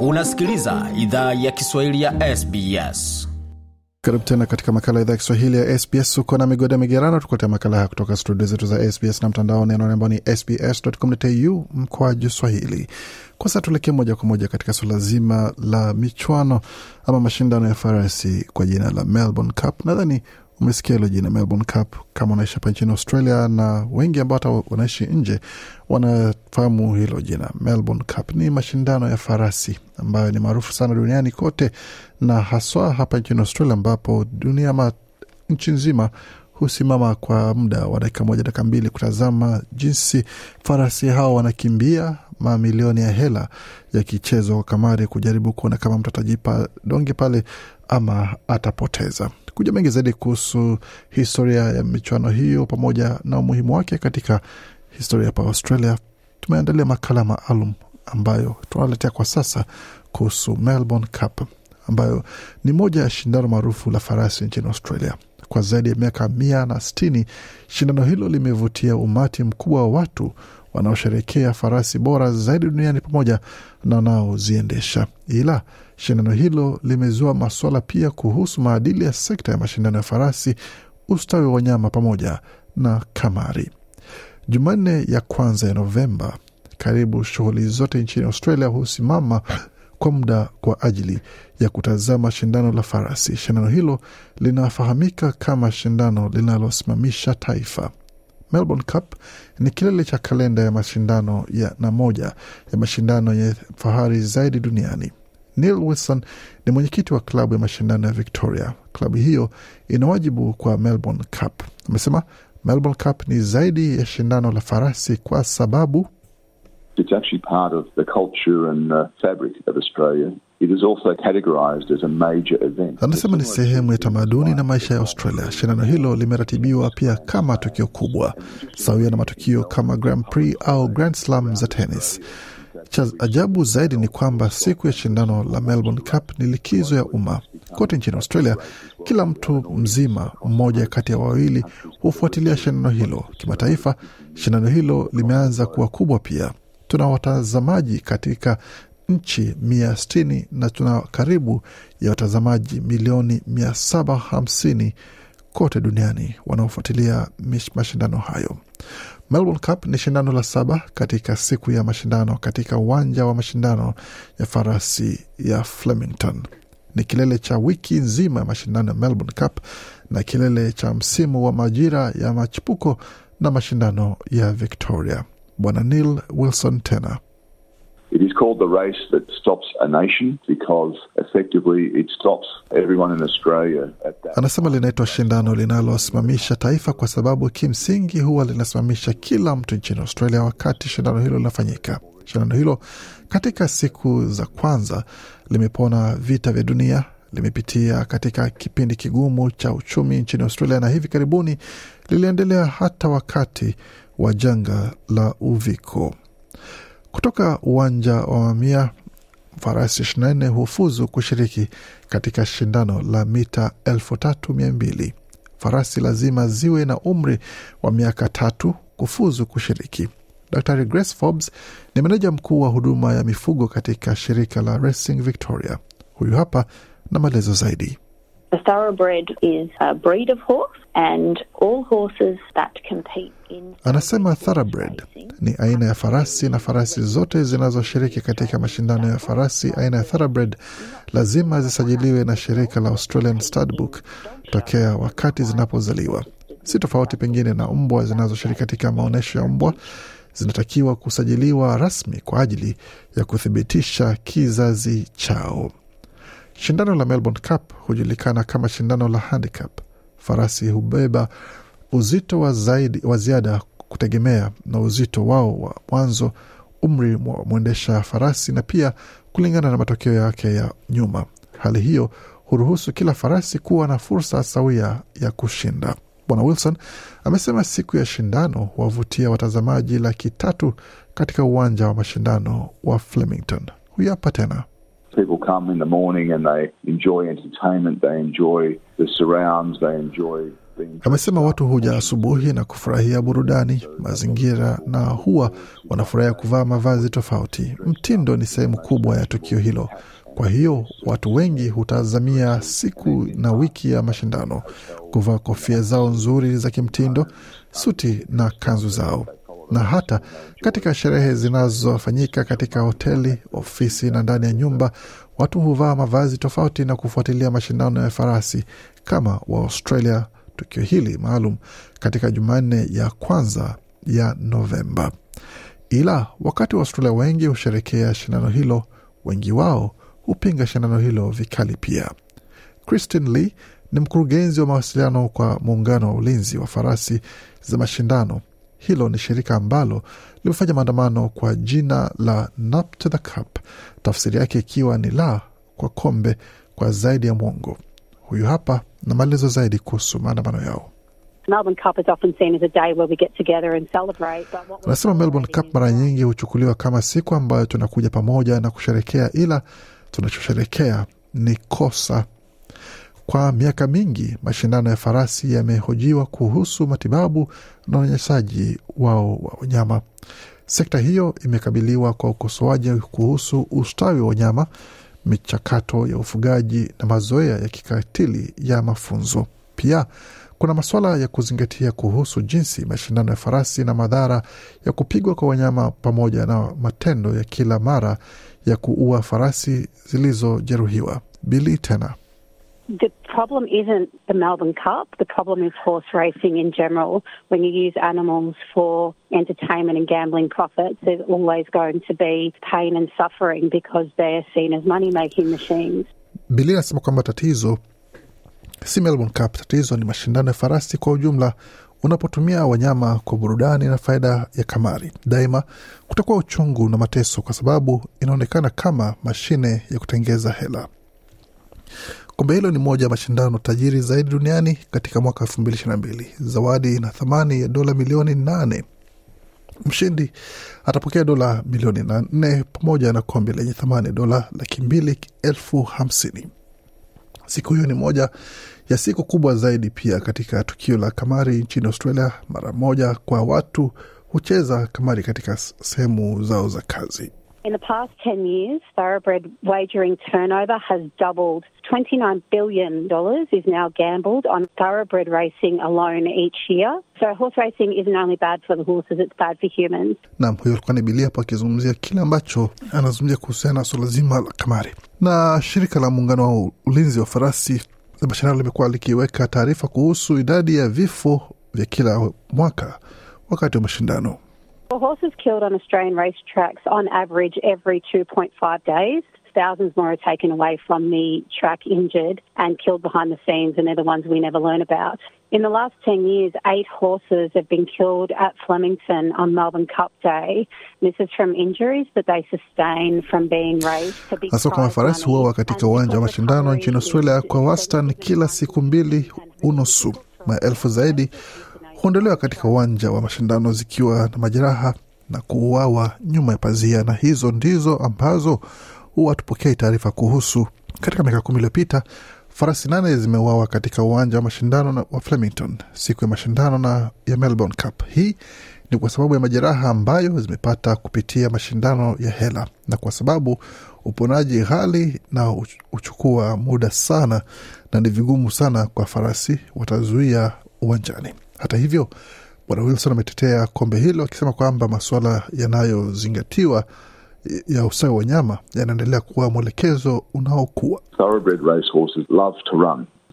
Unasikiliza idhaa ya Kiswahili ya SBS. Karibu tena katika makala idhaa ya Kiswahili ya SBS. Uko na migoda migerano, tukuletea makala haya kutoka studio zetu za SBS na mtandao neno ambao ni sbs.com.au mkwaju swahili. Kwa tuelekee moja kwa moja katika suala zima la michwano ama mashindano ya farasi kwa jina la Melbourne Cup. Nadhani umesikia hilo jina Melbourne Cup kama unaishi hapa nchini Australia, na wengi ambao hata wanaishi nje wanafahamu hilo jina. Melbourne Cup ni mashindano ya farasi ambayo ni maarufu sana duniani kote, na haswa hapa nchini Australia, ambapo dunia ma nchi nzima husimama kwa muda wa dakika moja dakika mbili kutazama jinsi farasi hao wanakimbia mamilioni ya hela yakichezwa kwa kamari kujaribu kuona kama mtu atajipa donge pale ama atapoteza. Kuja mengi zaidi kuhusu historia ya michuano hiyo pamoja na umuhimu wake katika historia hapa Australia, tumeandalia makala maalum ambayo tunaletea kwa sasa kuhusu Melbourne Cup ambayo ni moja ya shindano maarufu la farasi nchini Australia. Kwa zaidi ya miaka mia na sitini, shindano hilo limevutia umati mkubwa wa watu wanaosherekea farasi bora zaidi duniani pamoja na wanaoziendesha. Ila shindano hilo limezua maswala pia kuhusu maadili ya sekta ya mashindano ya farasi, ustawi wa wanyama pamoja na kamari. Jumanne ya kwanza ya Novemba, karibu shughuli zote nchini Australia husimama kwa muda kwa ajili ya kutazama shindano la farasi. Shindano hilo linafahamika kama shindano linalosimamisha taifa. Melbourne Cup ni kilele cha kalenda ya mashindano ya na moja ya mashindano yenye fahari zaidi duniani. Neil Wilson ni mwenyekiti wa klabu ya mashindano ya Victoria. Klabu hiyo ina wajibu kwa Melbourne Cup. Amesema Melbourne Cup ni zaidi ya shindano la farasi kwa sababu It's actually part of the culture and the fabric of Australia. It is also categorized as a major event. Anasema ni sehemu ya tamaduni na maisha ya Australia. Shindano hilo limeratibiwa pia kama tukio kubwa sawia na matukio kama Grand Prix au Grand Slam za tenis. Cha ajabu zaidi ni kwamba siku ya shindano la Melbourne Cup ni likizo ya umma kote nchini Australia. Kila mtu mzima mmoja kati ya wawili hufuatilia shindano hilo. Kimataifa, shindano hilo limeanza kuwa kubwa pia. Tuna watazamaji katika nchi mia sitini na tuna karibu ya watazamaji milioni mia saba hamsini kote duniani wanaofuatilia mashindano hayo. Melbourne Cup ni shindano la saba katika siku ya mashindano katika uwanja wa mashindano ya farasi ya Flemington. Ni kilele cha wiki nzima ya mashindano ya Melbourne Cup na kilele cha msimu wa majira ya machipuko na mashindano ya Victoria. Bwana Neil Wilson tena It is called the race that stops a nation because effectively it stops everyone in Australia at that. anasema linaitwa shindano linalosimamisha taifa kwa sababu kimsingi huwa linasimamisha kila mtu nchini Australia wakati shindano hilo linafanyika. Shindano hilo katika siku za kwanza limepona vita vya dunia, limepitia katika kipindi kigumu cha uchumi nchini Australia na hivi karibuni liliendelea hata wakati wa janga la uviko. Kutoka uwanja wa mamia farasi 24 hufuzu kushiriki katika shindano la mita elfu tatu mia mbili. Farasi lazima ziwe na umri wa miaka tatu kufuzu kushiriki. Dr Grace Forbes ni meneja mkuu wa huduma ya mifugo katika shirika la Racing Victoria. Huyu hapa na maelezo zaidi. The thoroughbred is a breed of horse, and all horses that compete in. Anasema thoroughbred ni aina ya farasi na farasi zote zinazoshiriki katika mashindano ya farasi aina ya thoroughbred lazima zisajiliwe na shirika la Australian Stud tokea wakati zinapozaliwa. Si tofauti pengine na mbwa zinazoshiriki katika maonyesho ya mbwa, zinatakiwa kusajiliwa rasmi kwa ajili ya kuthibitisha kizazi chao. Shindano la Melbourne Cup hujulikana kama shindano la handicap. Farasi hubeba uzito wa zaidi wa ziada kutegemea na uzito wao wa mwanzo, umri wa mwendesha farasi na pia kulingana na matokeo yake ya nyuma. Hali hiyo huruhusu kila farasi kuwa na fursa sawia ya kushinda. Bwana Wilson amesema siku ya shindano huwavutia watazamaji laki tatu katika uwanja wa mashindano wa Flemington. Huyu hapa tena. People come in the morning and they enjoy entertainment, they enjoy the surrounds, they enjoy Amesema watu huja asubuhi na kufurahia burudani, mazingira na huwa wanafurahia kuvaa mavazi tofauti. Mtindo ni sehemu kubwa ya tukio hilo. Kwa hiyo watu wengi hutazamia siku na wiki ya mashindano, kuvaa kofia zao nzuri za kimtindo, suti na kanzu zao na hata katika sherehe zinazofanyika katika hoteli, ofisi na ndani ya nyumba, watu huvaa mavazi tofauti na kufuatilia mashindano ya farasi kama wa Australia. Tukio hili maalum katika Jumanne ya kwanza ya Novemba. Ila wakati wa Australia wengi husherekea shindano hilo, wengi wao hupinga shindano hilo vikali pia. Christine Lee ni mkurugenzi wa mawasiliano kwa muungano wa ulinzi wa farasi za mashindano. Hilo ni shirika ambalo limefanya maandamano kwa jina la Nap to the Cup, tafsiri yake ikiwa ni la kwa kombe kwa zaidi ya mwongo. Huyu hapa na maelezo zaidi kuhusu maandamano yao. Melbourne Cup is often seen as a day where we get together and celebrate. But what we're Anasema Melbourne Cup mara nyingi huchukuliwa kama siku ambayo tunakuja pamoja na kusherekea, ila tunachosherekea ni kosa. Kwa miaka mingi mashindano ya farasi yamehojiwa kuhusu matibabu na unyanyasaji wao wa wanyama. Sekta hiyo imekabiliwa kwa ukosoaji kuhusu ustawi wa wanyama, michakato ya ufugaji na mazoea ya kikatili ya mafunzo. Pia kuna masuala ya kuzingatia kuhusu jinsi mashindano ya farasi na madhara ya kupigwa kwa wanyama pamoja na matendo ya kila mara ya kuua farasi zilizojeruhiwa. Bili tena The problem isn't the Melbourne Cup. The problem is horse racing in general. When you use animals for entertainment and gambling profits, there's always going to be pain and suffering because they're seen as money making machines. Bili anasema kwamba tatizo si Melbourne Cup, tatizo ni mashindano ya farasi kwa ujumla. Unapotumia wanyama kwa burudani na faida ya kamari, daima kutakuwa uchungu na mateso, kwa sababu inaonekana kama mashine ya kutengeza hela. Kombe hilo ni moja ya mashindano tajiri zaidi duniani katika mwaka elfu mbili ishirini na mbili. Zawadi ina thamani ya dola milioni nane. Mshindi atapokea dola milioni na nne pamoja na kombe lenye thamani ya dola laki mbili elfu hamsini. Siku hiyo ni moja ya siku kubwa zaidi pia katika tukio la kamari nchini Australia. Mara moja kwa watu hucheza kamari katika sehemu zao za kazi. In the past 10 years, thoroughbred wagering turnover has doubled. $29 billion is now gambled on thoroughbred racing alone each year. So horse racing isn't only bad for the horses, it's bad for humans. Nam, huyo alikuwa ni Bilia hapo akizungumzia kile ambacho anazungumzia kuhusiana na suala zima la kamari. Na shirika la muungano wa ulinzi wa farasi za mashindano limekuwa likiweka taarifa kuhusu idadi ya vifo vya kila mwaka wakati wa mashindano. For horses killed on Australian racetracks, on average, every 2.5 days, thousands more are taken away from the track injured and killed behind the scenes, and they're the ones we never learn about. In the last 10 years, eight horses have been killed at Flemington on Melbourne Cup Day. This is from injuries that they sustain from being raised to big Hasa kama farasi money. katika uwanja wa mashindano nchini Australia kwa wastani kila siku mbili unusu. Maelfu zaidi huondolewa katika uwanja wa mashindano zikiwa na majeraha na kuuawa nyuma ya pazia, na hizo ndizo ambazo huwa tupokei taarifa kuhusu. Katika miaka kumi iliyopita farasi nane zimeuawa katika uwanja wa mashindano wa Flemington siku ya mashindano na ya Melbourne Cup. Hii ni kwa sababu ya majeraha ambayo zimepata kupitia mashindano ya hela na kwa sababu uponaji ghali na huchukua muda sana na ni vigumu sana kwa farasi watazuia uwanjani. Hata hivyo, Bwana Wilson ametetea kombe hilo akisema kwamba masuala yanayozingatiwa ya ustawi wa nyama yanaendelea kuwa mwelekezo unaokuwa.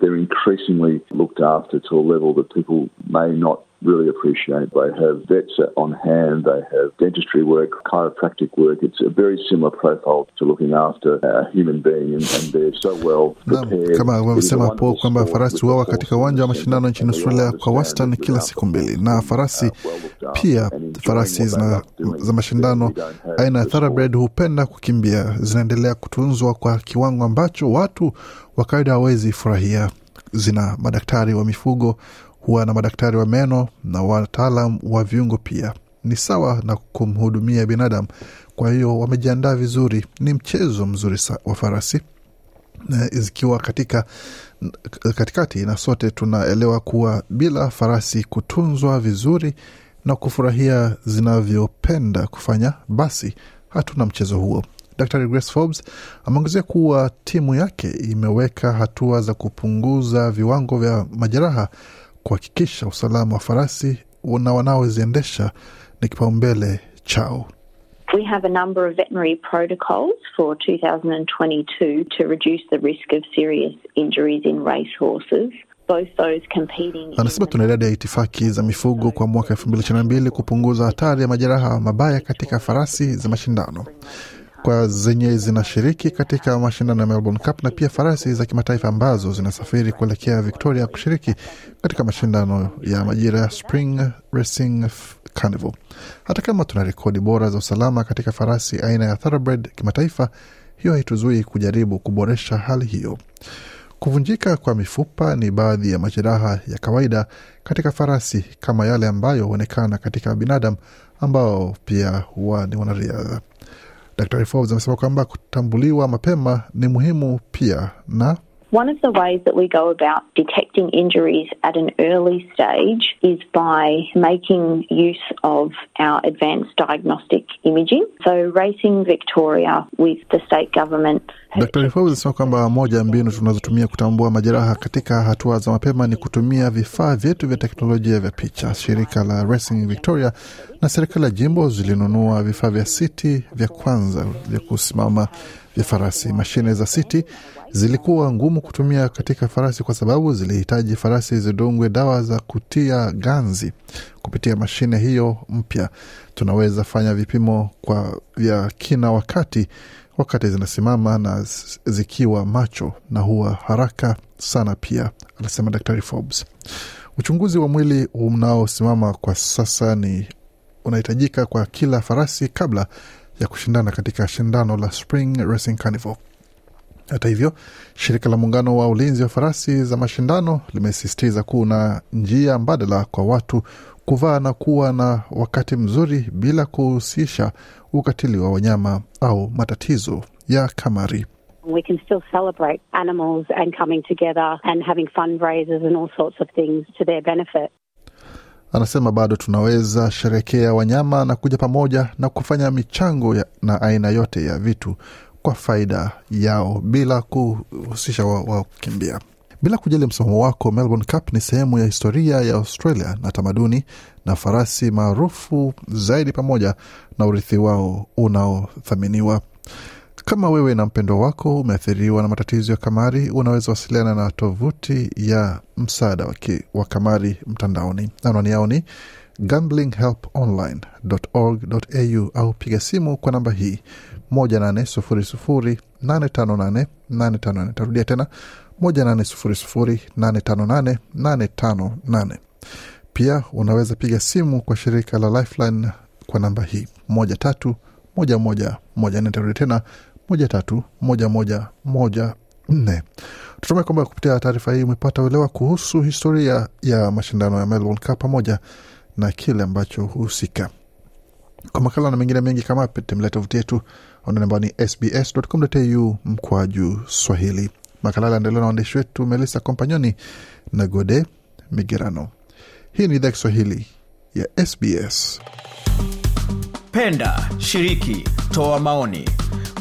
They're increasingly looked after to a level that people may not really appreciate. They have vets on hand, they have dentistry work, chiropractic work. It's a very similar profile to looking after a human being, and, and they're so well prepared. kama wamesema hapo kwamba farasi huawa katika uwanja wa mashindano nchini Australia kwa wastani kila siku mbili, na farasi pia farasi zina, za mashindano aina ya thoroughbred hupenda kukimbia, zinaendelea kutunzwa kwa kiwango ambacho watu wa kawaida hawawezi furahia. Zina madaktari wa mifugo, huwa na madaktari wa meno na wataalam wa viungo pia. Ni sawa na kumhudumia binadamu, kwa hiyo wamejiandaa vizuri. Ni mchezo mzuri wa farasi zikiwa katika katikati, na sote tunaelewa kuwa bila farasi kutunzwa vizuri na kufurahia zinavyopenda kufanya, basi hatuna mchezo huo. Dr Grace Forbes ameongezea kuwa timu yake imeweka hatua za kupunguza viwango vya majeraha, kuhakikisha usalama wa farasi na wanaoziendesha ni kipaumbele chao. We have a number of veterinary protocols for 2022 to reduce the risk of serious injuries in racehorses. Both Anasema tuna idadi ya itifaki za mifugo kwa mwaka elfu mbili ishirini na mbili kupunguza hatari ya majeraha mabaya katika farasi za mashindano kwa zenye zinashiriki katika mashindano ya Melbourne Cup na pia farasi za kimataifa ambazo zinasafiri kuelekea Victoria kushiriki katika mashindano ya majira ya Spring Racing Carnival. Hata kama tuna rekodi bora za usalama katika farasi aina ya Thoroughbred kimataifa, hiyo haituzui kujaribu kuboresha hali hiyo. Kuvunjika kwa mifupa ni baadhi ya majeraha ya kawaida katika farasi kama yale ambayo huonekana katika binadamu ambao pia huwa ni wanariadha. Dr Forbes amesema kwamba kutambuliwa mapema ni muhimu pia na One of the ways that we go about detecting injuries at an early stage is by making use of our advanced diagnostic imaging. So, Racing Victoria with the state government. Daktari Forbes amesema kwamba moja ya mbinu tunazotumia kutambua majeraha katika hatua za mapema ni kutumia vifaa vyetu vya teknolojia vya picha. Shirika la Racing Victoria na serikali ya jimbo zilinunua vifaa vya siti vya kwanza vya kusimama vya farasi. Mashine za siti zilikuwa ngumu kutumia katika farasi kwa sababu zilihitaji farasi zidungwe dawa za kutia ganzi. Kupitia mashine hiyo mpya, tunaweza fanya vipimo kwa vya kina wakati wakati zinasimama na zikiwa macho na huwa haraka sana pia, anasema Daktari Forbes. Uchunguzi wa mwili unaosimama kwa sasa ni unahitajika kwa kila farasi kabla ya kushindana katika shindano la Spring Racing Carnival. Hata hivyo, shirika la muungano wa ulinzi wa farasi za mashindano limesisitiza kuna njia mbadala kwa watu kuvaa na kuwa na wakati mzuri bila kuhusisha ukatili wa wanyama au matatizo ya kamari. We can still celebrate animals and coming together and having fundraisers and all sorts of things to their benefit. Anasema bado tunaweza sherekea wanyama na kuja pamoja na kufanya michango ya, na aina yote ya vitu kwa faida yao bila kuhusisha wa kukimbia. Bila kujali msimamo wako, Melbourne Cup ni sehemu ya historia ya Australia na tamaduni na farasi maarufu zaidi pamoja na urithi wao unaothaminiwa. Kama wewe na mpendo wako umeathiriwa na matatizo ya kamari, unaweza wasiliana na tovuti ya msaada wa kamari mtandaoni. Anwani yao ni gamblinghelponline.org.au au piga simu kwa namba hii 1800858858. tarudia tena 1800858858. pia unaweza piga simu kwa shirika la Lifeline kwa namba hii moja tatu moja moja moja nne tarudia tena moja tatu moja moja moja nne. Tutumai kwamba kupitia taarifa hii umepata uelewa kuhusu historia ya mashindano ya Melbourne Cup pamoja na kile ambacho huhusika. Kwa makala na mengine mengi kama tembelea tovuti yetu anwani ambayo ni sbs.com.au mkwaju Swahili. Makala yaliandaliwa na waandishi wetu Melissa Kompanyoni na Gode Migerano. Hii ni idhaa Kiswahili ya SBS. Penda, shiriki, toa maoni,